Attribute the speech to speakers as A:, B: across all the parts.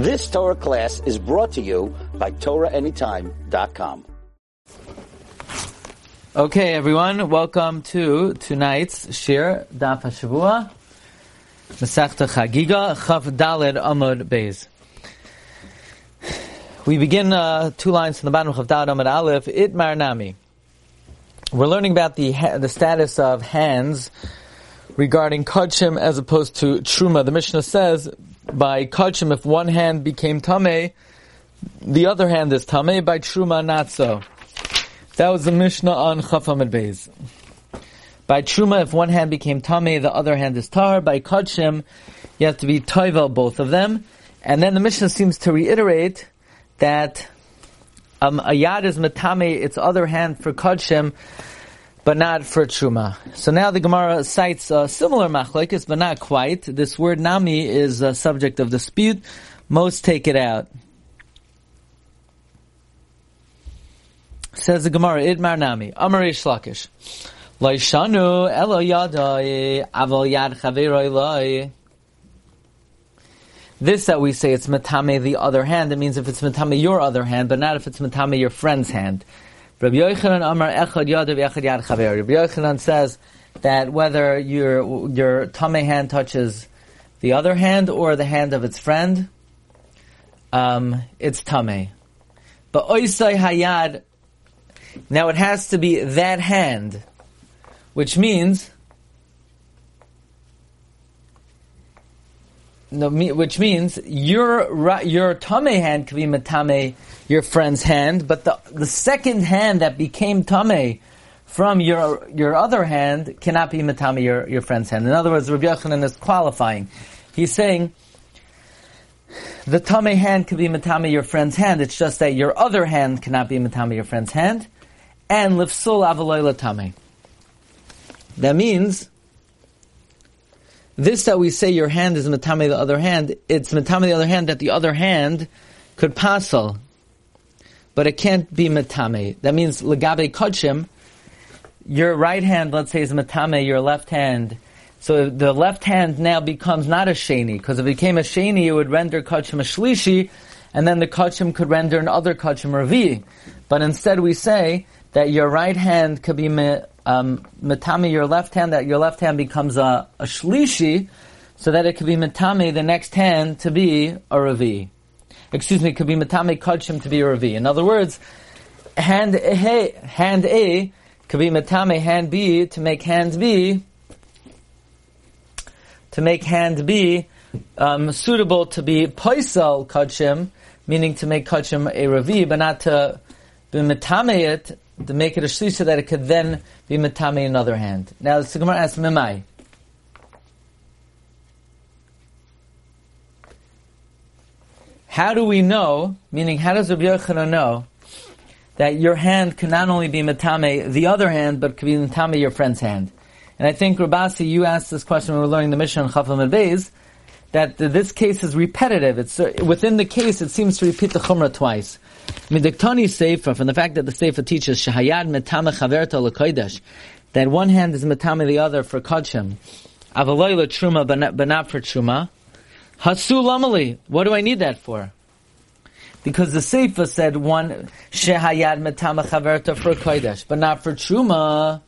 A: This Torah class is brought to you by TorahAnytime.com.
B: Okay, everyone, welcome to tonight's Shir Daf Hashavua, Masechta Chagiga, Chav Daled Amud Beis. We begin uh, two lines from the bottom of Chav Daled Amud Aleph, Itmar Nami. We're learning about the the status of hands regarding Kachim as opposed to Truma. The Mishnah says, by Kachim, if one hand became Tameh, the other hand is Tameh, by Truma, not so. That was the Mishnah on Chafamid Beis. By Truma, if one hand became Tameh, the other hand is Tar. By Kachim, you have to be Toivel, both of them. And then the Mishnah seems to reiterate that um, a yad is metame its other hand for Kachim, but not for Truma. So now the Gemara cites a similar machlekes, but not quite. This word nami is a subject of dispute. Most take it out. Says the Gemara, Idmar Nami, Amar Lakish. Laishanu elo yadai aval yad chaveroi This that we say it's matame the other hand, it means if it's matame your other hand, but not if it's matame your friend's hand. Rabbi Yochanan Amar Echad Yadav Echad Yad Chaver. Rabbi Yochanan says that whether your your tame hand touches the other hand or the hand of its friend, um, it's tame. But oisai hayad, now it has to be that hand, which means no, which means your your tame hand could be matame your friend's hand, but the the second hand that became tame from your your other hand cannot be matame your, your friend's hand. In other words, Rabbi Yochanan is qualifying. He's saying the tame hand could be matame your friend's hand. It's just that your other hand cannot be matame your friend's hand, and lifsul avaloy tame. That means this that we say your hand is matame the other hand, it's matame the other hand that the other hand could passel, but it can't be matame. That means legabe kodshim, your right hand, let's say, is matame your left hand. So the left hand now becomes not a sheni, because if it became a sheni, it would render kodshim a shlishi, and then the kodshim could render another kodshim ravi. But instead we say that your right hand could be um, metame your left hand, that your left hand becomes a, a shlishi, so that it could be metame the next hand to be a ravi. Excuse me, it could be metame kodshim to be a ravi. In other words, hand A, hand A could be metame hand B to make hand B to make hand B um, suitable to be poisel kodshim, meaning to make kodshim a ravi, but not to be metame it to make it a shlisha that it could then be metame another hand. Now the Gemara asks Mimai. How do we know, meaning how does Rabbi Yochanan know, that your hand can not only be metame the other hand, but could be metame your friend's hand? And I think Rabasi, you asked this question when we were learning the Mishnah on Chafam Beis, that this case is repetitive. It's uh, within the case, it seems to repeat the chumrah twice. Midiktani Sefer, from the fact that the Sefer teaches Shahayad Metame Chaverta Lekoidesh, that one hand is Metame the other for Kodshim, Avaloy Truma, but not for Truma. Hasu Lamali, what do I need that for? Because the Sefer said one Shehayad Metame Chaverta for Kodesh, but not for Truma.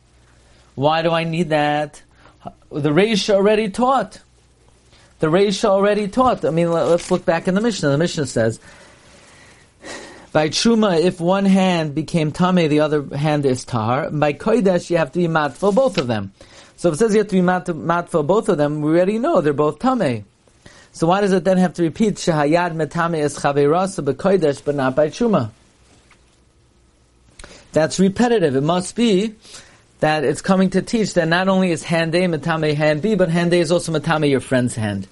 B: Why do I need that? The Reisha already taught. The Reisha already taught. I mean, let's look back in the Mishnah. The Mishnah says, by Truma, if one hand became Tame, the other hand is Tar. By Kodesh, you have to be mat for both of them. So if it says you have to be mat, mat for both of them, we already know they're both Tame. So why does it then have to repeat Shahayad Metame is Chaverasa Kodesh, but not by Truma? That's repetitive. It must be that it's coming to teach that not only is hand A Metame hand B, but hand A is also Metame your friend's hand.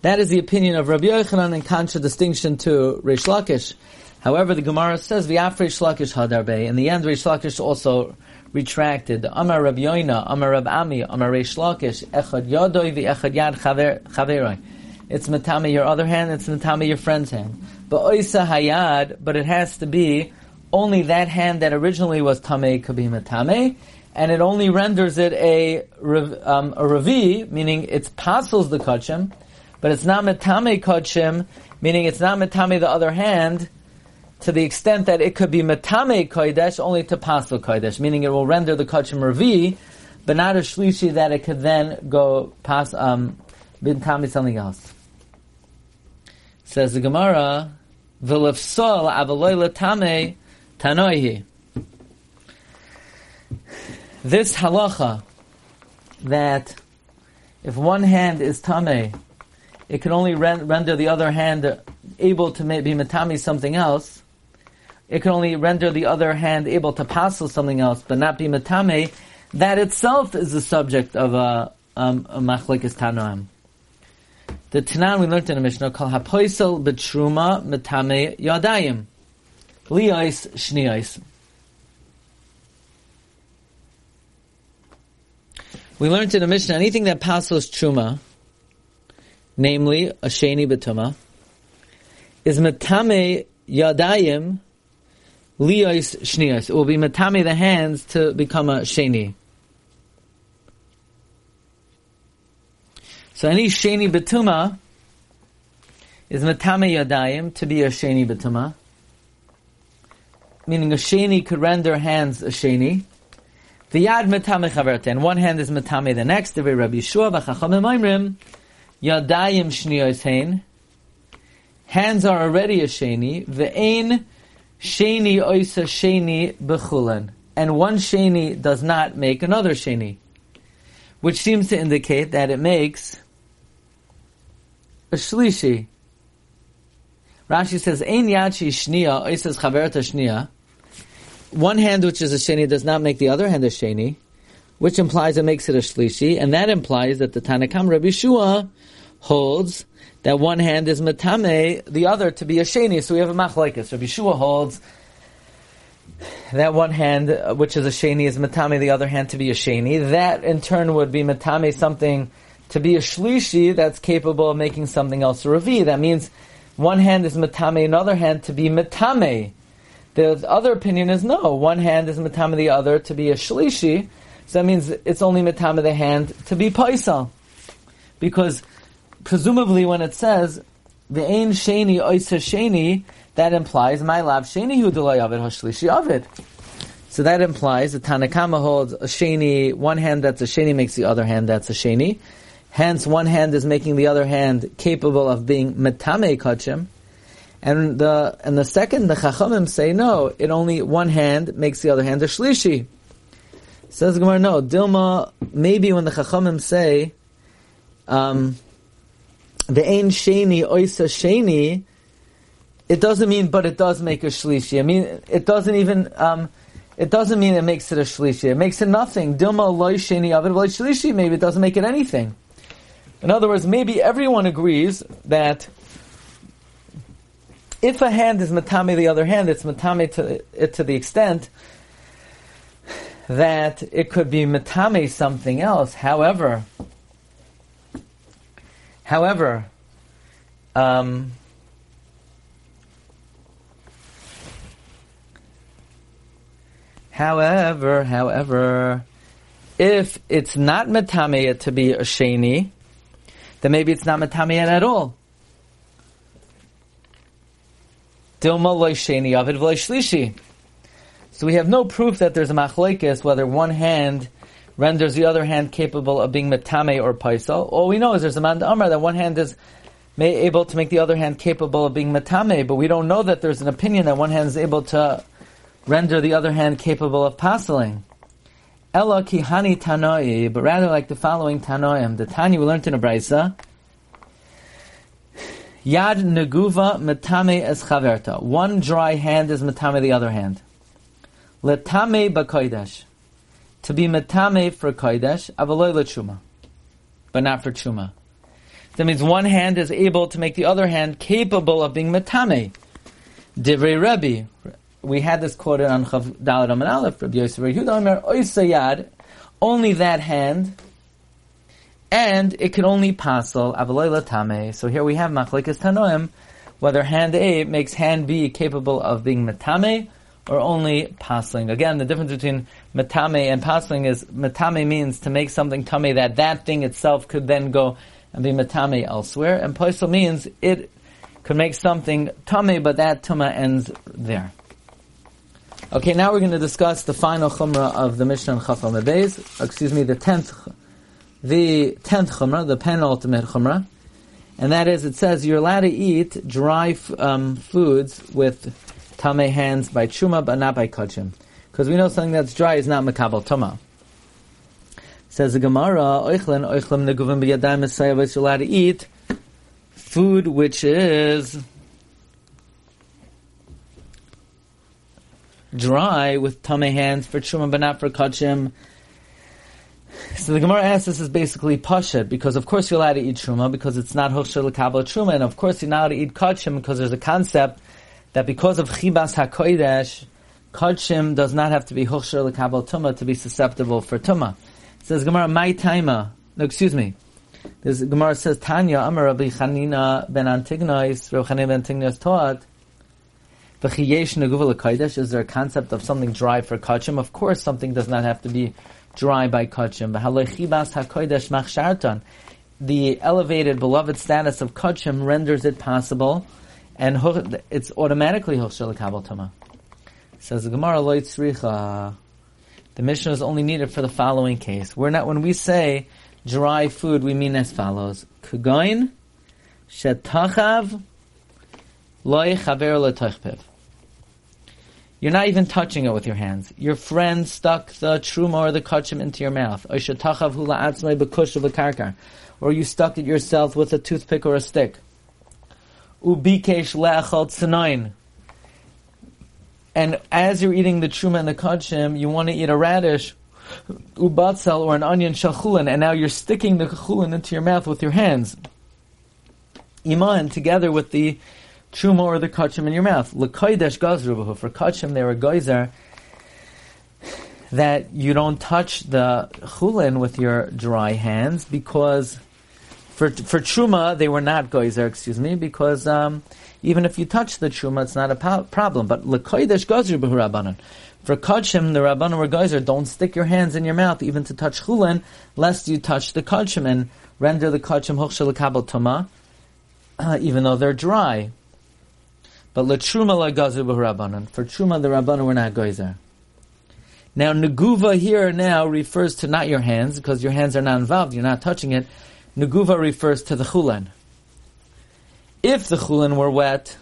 B: That is the opinion of Rabbi Yochanan in contradistinction to Reish Lakish. However, the Gemara says the V'afrei Shlakish Hadarbe. In the end, Reish Lakish also retracted. Amar Rab Yoina, Amar Rab Ami, Amar Reish Lakish, Echad Yadoi v'Echad Yad Chaveroi. It's matame your other hand, it's matame your friend's hand. But oisa hayad, but it has to be only that hand that originally was tame could matame, and it only renders it a um, a ravi, meaning it's pasels the kachim, but it's not metame Kachim, meaning it's not metame the other hand, to the extent that it could be metame kodesh only to pasel kodesh, meaning it will render the kodshim revi, but not a shlishi that it could then go pass um bintami something else. Says the Gemara, "V'lefsol avaloy letame tanoihi." This halacha that if one hand is tame, it can only render the other hand able to be matami something else. It can only render the other hand able to passel something else, but not be metame, That itself is the subject of a, um, a machlekes tanoim. The Tanan we learned in the Mishnah called hapoisel betruma metame yadayim, liyais shniyais. We learned in the Mishnah anything that passes truma, namely a sheni betuma, is metame yadayim liyos shniyos. It will be matame the hands to become a sheni. So any sheni betuma is matame yadayim to be a sheni betuma, meaning a sheni could render hands a sheni. The yad metame chaverta, and one hand is metame the next. The Rabbi Yeshua v'chachamim oimrim yadayim shniyos hein. Hands are already a sheni. The Ve'ein sheni oisa sheni bechulen, and one sheni does not make another sheni, which seems to indicate that it makes a shlishi. Rashi says, "Ein yachi shniya oisas chaverta shniya." one hand which is a sheni does not make the other hand a sheni, which implies it makes it a shlishi, and that implies that the Tanakam Rabbi Shua holds that one hand is matame, the other to be a sheni. So we have a machlekes. Rabbi Shua holds that one hand, uh, which is a sheni, is matame, the other hand to be a sheni. That in turn would be matame something to be a shlishi that's capable of making something else a ravi. That means one hand is matame, another hand to be matame the other opinion is no. One hand is matama the other to be a shlishi, so that means it's only matama the hand to be paisal, because presumably when it says the ain sheni oisa sheni, that implies my lab sheni hu avid hashlishi avid. So that implies the Tanakama holds a sheni, one hand that's a sheni makes the other hand that's a sheni. Hence, one hand is making the other hand capable of being metame kachim, and the and the second, the Chachamim say no. It only one hand makes the other hand a shlishi. Says Gemara, no. Dilma, maybe when the Chachamim say, um, the ain sheni oisa sheni, it doesn't mean, but it does make a shlishi. I mean, it doesn't even, um, it doesn't mean it makes it a shlishi. It makes it nothing. Dilma loy sheni avid loy shlishi. Maybe it doesn't make it anything. In other words, maybe everyone agrees that if a hand is matame the other hand, it's matame to it to the extent that it could be matame something else. However, however, um, however, however, if it's not matame to be a sheni, then maybe it's not matame at all. Dilma loy sheni avid. So we have no proof that there's a machlekes whether one hand renders the other hand capable of being metame or paisal. All we know is there's a man amar that one hand is may, able to make the other hand capable of being metame, but we don't know that there's an opinion that one hand is able to render the other hand capable of pasaling. Ella kihani tanoi, but rather like the following tanoim. The tani we learned in a brisa. Yad neguva metame es chaverta. One dry hand is metame the other hand. Letame bakoidesh. To be metame for koidesh, avaloy lechuma. But not for chuma. That means one hand is able to make the other hand capable of being metame. Divrei Rebbe. We had this quoted on Chav Dalet Amin Aleph, Rabbi Yosef Yehuda Oisayad, only that hand and it can only pasel avaloy tame. So here we have machlekas tanoim, whether hand A makes hand B capable of being metame or only pasling. Again, the difference between metame and pasling is metame means to make something tame that that thing itself could then go and be matame elsewhere. And poisel means it could make something tame, but that tuma ends there. Okay, now we're going to discuss the final chumrah of the Mishnah Chafam Beis. Excuse me, the tenth, the tenth chumrah, the penultimate chumrah, and that is, it says you're allowed to eat dry um, foods with tame hands by chuma, but not by kachim, because we know something that's dry is not makabel tuma. Says the Gemara, oichlen oichlem neguvim b'yadayim esayavos, you're allowed to eat food which is dry with tame hands for truma but not for kachim. So the Gemara asks this is basically pashat because of course you're allowed to eat truma because it's not hochshel l'kabel truma and of course you're not allowed to eat kachim because there's a concept that because of chibas hakodesh, kachim does not have to be hochshel l'kabel tuma to be susceptible for tuma. It says Gemara my taima. No, excuse me. This Gemara says Tanya Amar Rabbi Chanina ben Antignois, Rabbi Chanina ben Antignois taught. Is there a concept of something dry for kachim? Of course, something does not have to be dry by kachim. The elevated, beloved status of kachim renders it possible, and it's automatically hochshel kabel tama. Says the Gemara loitzricha. The Mishnah is only needed for the following case. We're not when we say dry food, we mean as follows: kugoin shetachav loy chaver letochpev. You're not even touching it with your hands. Your friend stuck the truma or the kachim into your mouth. Or you stuck it yourself with a toothpick or a stick. And as you're eating the truma and the kachim, you want to eat a radish, ubatzal, or an onion shachulin, and now you're sticking the chulin into your mouth with your hands. Iman, together with the truma or the kachim in your mouth. L'koidesh gazrubahu. For kachim, they're a geyser that you don't touch the chulin with your dry hands because for for truma they were not geyser. Excuse me, because um, even if you touch the truma, it's not a po- problem. But l'koidesh gazrubahu rabbanon. For kachim, the rabbanon were geyser. Don't stick your hands in your mouth even to touch chulin, lest you touch the kachim and render the kachim hochshel kabel uh, even though they're dry. But letruma la b'rabbanon. For truma, the rabbanon were not goizer. Now, neguva here now refers to not your hands, because your hands are not involved, you're not touching it. Neguva refers to the chulen. If the chulen were wet,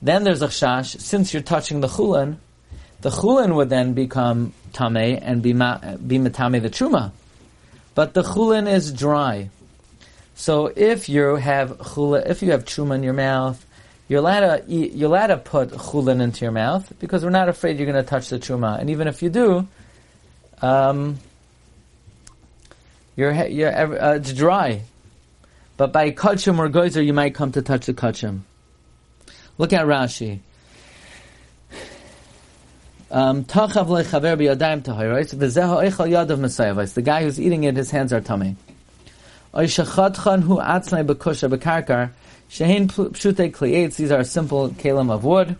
B: then there's a chash. Since you're touching the chulen, the chulen would then become tame and be, ma, be the truma. But the chulen is dry. So if you have chula, if you have truma in your mouth, you're allowed to eat, you're allowed to put chulin into your mouth because we're not afraid you're going to touch the truma. And even if you do, um, you're, you're uh, it's dry. But by kachim or goizer, you might come to touch the kachim. Look at Rashi. Um. The guy who's eating it, his hands are tummy. These are simple kalim of wood.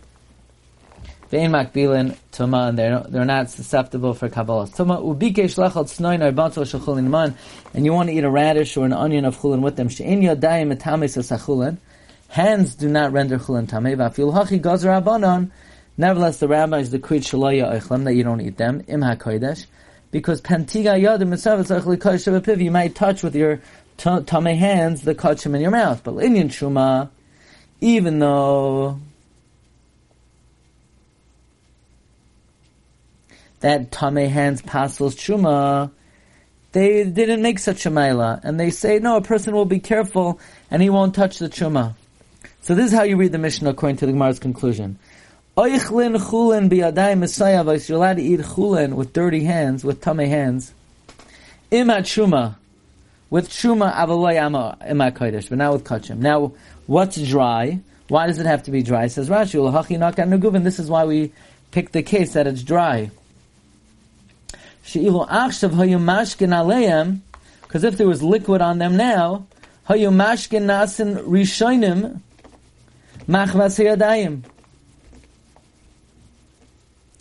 B: Vein makbilin tuma, and they're, they're not susceptible for kabbalah. Tuma, ubikesh lechal tznoin arbatzol shechulin man, and you want to eat a radish or an onion of chulin with them. Shein yadayim etamis asachulin. Hands do not render chulin tamei. Vafil hachi gazer abanon. Nevertheless, the rabbis decreed shalaya eichlem that you don't eat them im hakodesh, because pantiga yadim mitzvah you might touch with your tame hands the kachim in your mouth. But Indian truma, even though that tame hands pasels truma, they didn't make such a maila, and they say no, a person will be careful and he won't touch the truma. So this is how you read the Mishnah according to the Gemara's conclusion. Oichlin chulin biyadai messiah you're allowed to eat chulin with dirty hands, with tame hands. Imat truma with truma avaloi ima kodesh, but not with kachim. Now, what's dry? Why does it have to be dry? Says Rashi, "Ulhachi nakan nuguvin." This is why we pick the case that it's dry. She'ilu achshav hayumashkin aleim, because if there was liquid on them now, hayumashkin nasin rishonim machvas yadayim.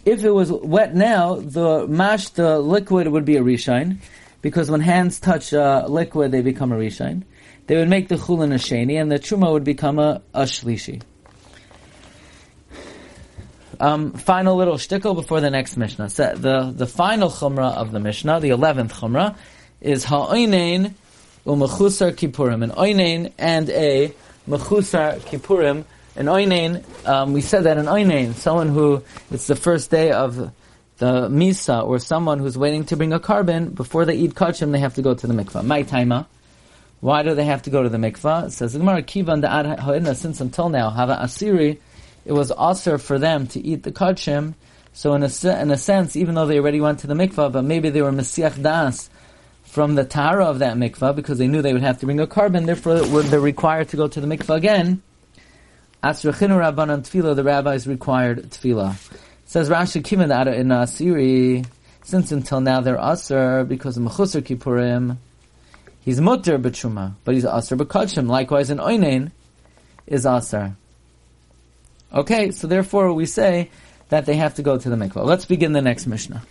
B: If it was wet now, the mash, the liquid would be a rishon because when hands touch uh, liquid, they become a rishon. they would make the chulin a sheni, and the truma would become a, a shlishi. Um, final little shtickle before the next Mishnah. So the, the final chumrah of the Mishnah, the eleventh chumrah, is ha'oinein u'mechusar kippurim. An oinein and a mechusar kippurim. An oinein, um, we said that an oinein, someone who, it's the first day of the misa, or someone who's waiting to bring a carbon, before they eat kachim, they have to go to the mikvah. My taima. Why do they have to go to the mikvah? It says, Gemara, kivan da'ad since until now, hava asiri, it was also for them to eat the kachim. So in a, in a sense, even though they already went to the mikvah, but maybe they were mesiach das from the tara of that mikvah because they knew they would have to bring a carbon, therefore they're required to go to the mikvah again. Asrachinu rabbanan tefillah, the rabbis required tefillah. Says Rashi Kimad in Asiri, since until now they're aser because of mechusar kippurim, he's mutter b'truma, but he's aser b'kachim. Likewise, an oinen is aser. Okay, so therefore we say that they have to go to the mikvah. Let's begin the next Mishnah.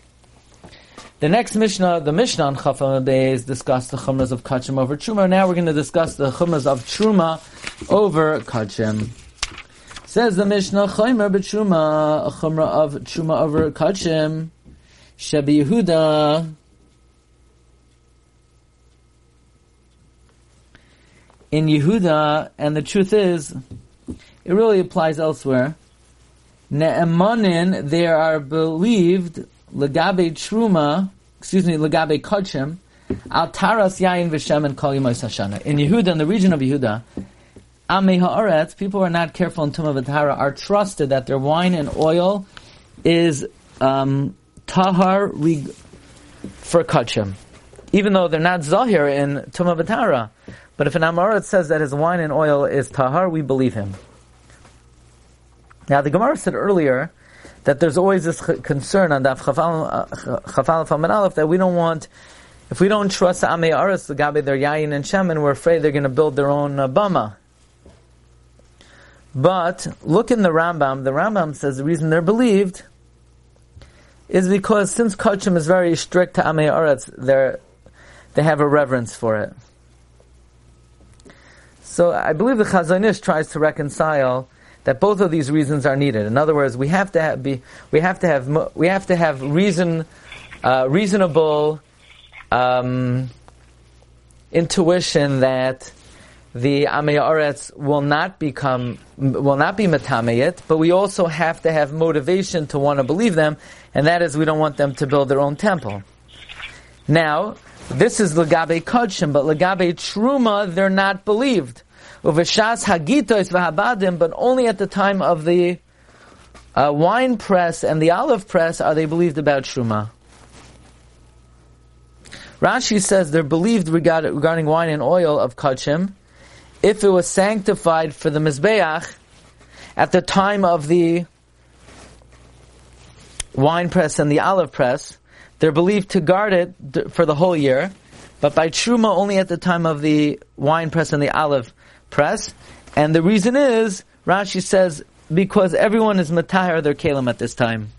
B: The next Mishnah, the Mishnah on Chafam is discuss the chumras of kachim over truma. Now we're going to discuss the chumras of truma over kachim. Says the Mishnah, chaymer b'truma, a chumra of truma over kachim, shebi Yehuda, in Yehuda, and the truth is, it really applies elsewhere. Ne'emanin, they are believed, legabe truma, excuse me, legabe kachim, al taras yain v'shem and kol hashana. In Yehuda, in the region of Yehuda, Amei ha'aretz, people who are not careful in Tumah v'tahara are trusted that their wine and oil is um, tahar rig- for kachim. Even though they're not zahir in Tumah v'tahara. But if an Amoret says that his wine and oil is tahar, we believe him. Now, the Gemara said earlier that there's always this concern on Daf Chafal uh, Aleph that we don't want, if we don't trust Amei Aretz, the Gabi, their Yayin and Shemin, we're afraid they're going to build their own uh, Bama. But look in the Rambam. The Rambam says the reason they're believed is because since Kachim is very strict to Amei Aretz, they they have a reverence for it. So I believe the Chazon Ish tries to reconcile that both of these reasons are needed. In other words, we have to have, be, we have to have, we have to have reason, uh, reasonable um, intuition that the Amei Aretz will not become, will not be Matameyit, but we also have to have motivation to want to believe them, and that is we don't want them to build their own temple. Now, this is Lagabe Kodshim, but Lagabe Truma, they're not believed. Uveshas v'Habadim, but only at the time of the uh, wine press and the olive press are they believed about Truma. Rashi says they're believed regarding wine and oil of Kachim if it was sanctified for the Mizbeach at the time of the wine press and the olive press. They're believed to guard it for the whole year, but by Truma only at the time of the wine press and the olive press. And the reason is, Rashi says, because everyone is matahir their kalim at this time.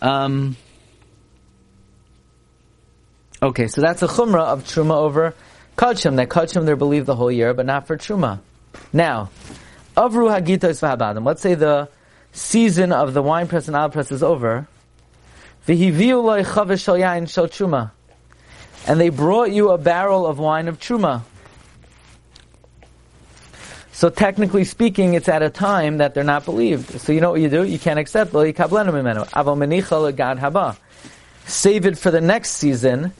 B: Um, okay, so that's a chumrah of truma over kachim. That kachim they're believed the whole year, but not for truma. Now, avru hagitos v'habadim. Let's say the season of the wine press and olive press is over. V'hiviu loy chavish shal yain shal truma and they brought you a barrel of wine of truma. So technically speaking, it's at a time that they're not believed. So you know what you do? You can't accept Save it for the next season,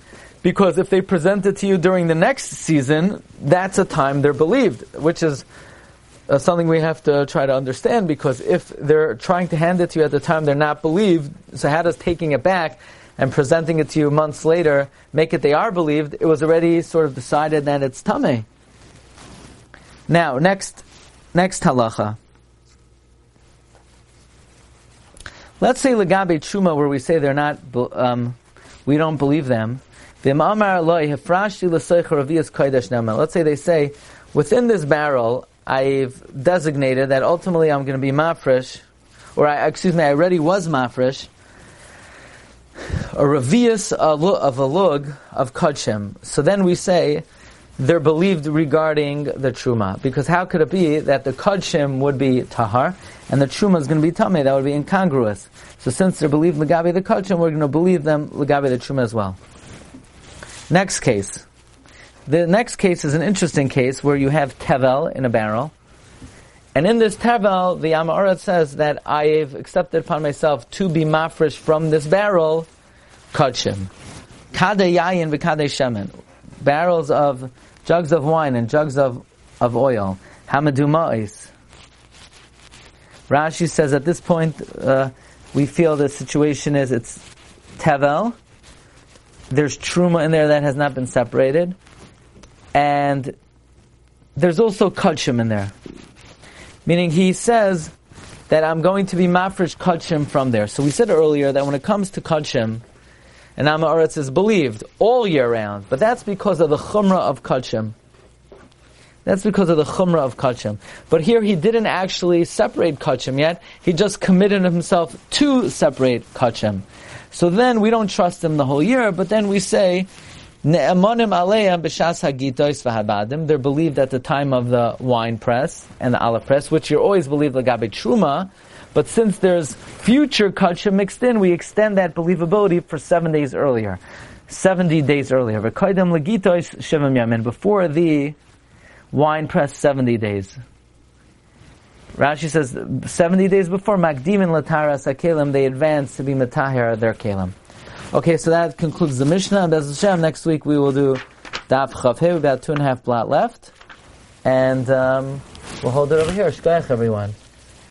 B: because if they present it to you during the next season, that's a time they're believed, which is uh, something we have to try to understand, because if they're trying to hand it to you at the time they're not believed, so how does taking it back and presenting it to you months later make it they are believed, it was already sort of decided that it's tame. Now, next, next halacha. Let's say legabe truma, where we say they're not, um, we don't believe them. Let's say they say, within this barrel, I've designated that ultimately I'm going to be mafresh, or I, excuse me, I already was mafresh, a revius of a lug of kachim. So then we say they're believed regarding the truma. Because how could it be that the kachim would be tahar and the truma is going to be tameh? That would be incongruous. So since they're believed legabe the kachim, we're going to believe them legabe the truma as well. Next case. The next case is an interesting case where you have tevel in a barrel. And in this tevel, the Amarat says that I've accepted upon myself to be mafresh from this barrel, kachim. Kade yayin v'kade shemen. Barrels of, jugs of wine and jugs of, of oil. Hamadumais. Rashi says at this point, uh, we feel the situation is it's tevel, there's truma in there that has not been separated, and there's also kachim in there. Meaning he says that I'm going to be mafresh kachim from there. So we said earlier that when it comes to kachim, and Amaretz is believed all year round, but that's because of the chumrah of kachim. That's because of the chumrah of kachim. But here he didn't actually separate kachim yet. He just committed himself to separate kachim. So then we don't trust him the whole year, but then we say, Ne'emanim b'shas hagitois v'habadim. They're believed at the time of the wine press and the olive press, which you're always believed lagabe truma. But since there's future kachim mixed in, we extend that believability for seven days earlier, seventy days earlier. Yamin before the wine press, seventy days. Rashi says 70 days before Makdim and Lataras HaKelim, they advance to be Matahir their Kelim. Okay, so that concludes the Mishnah. Bez Hashem, next week we will do Daf Chav We've got two and a half blot left. And um, we'll hold it over here. Shkoyach, everyone.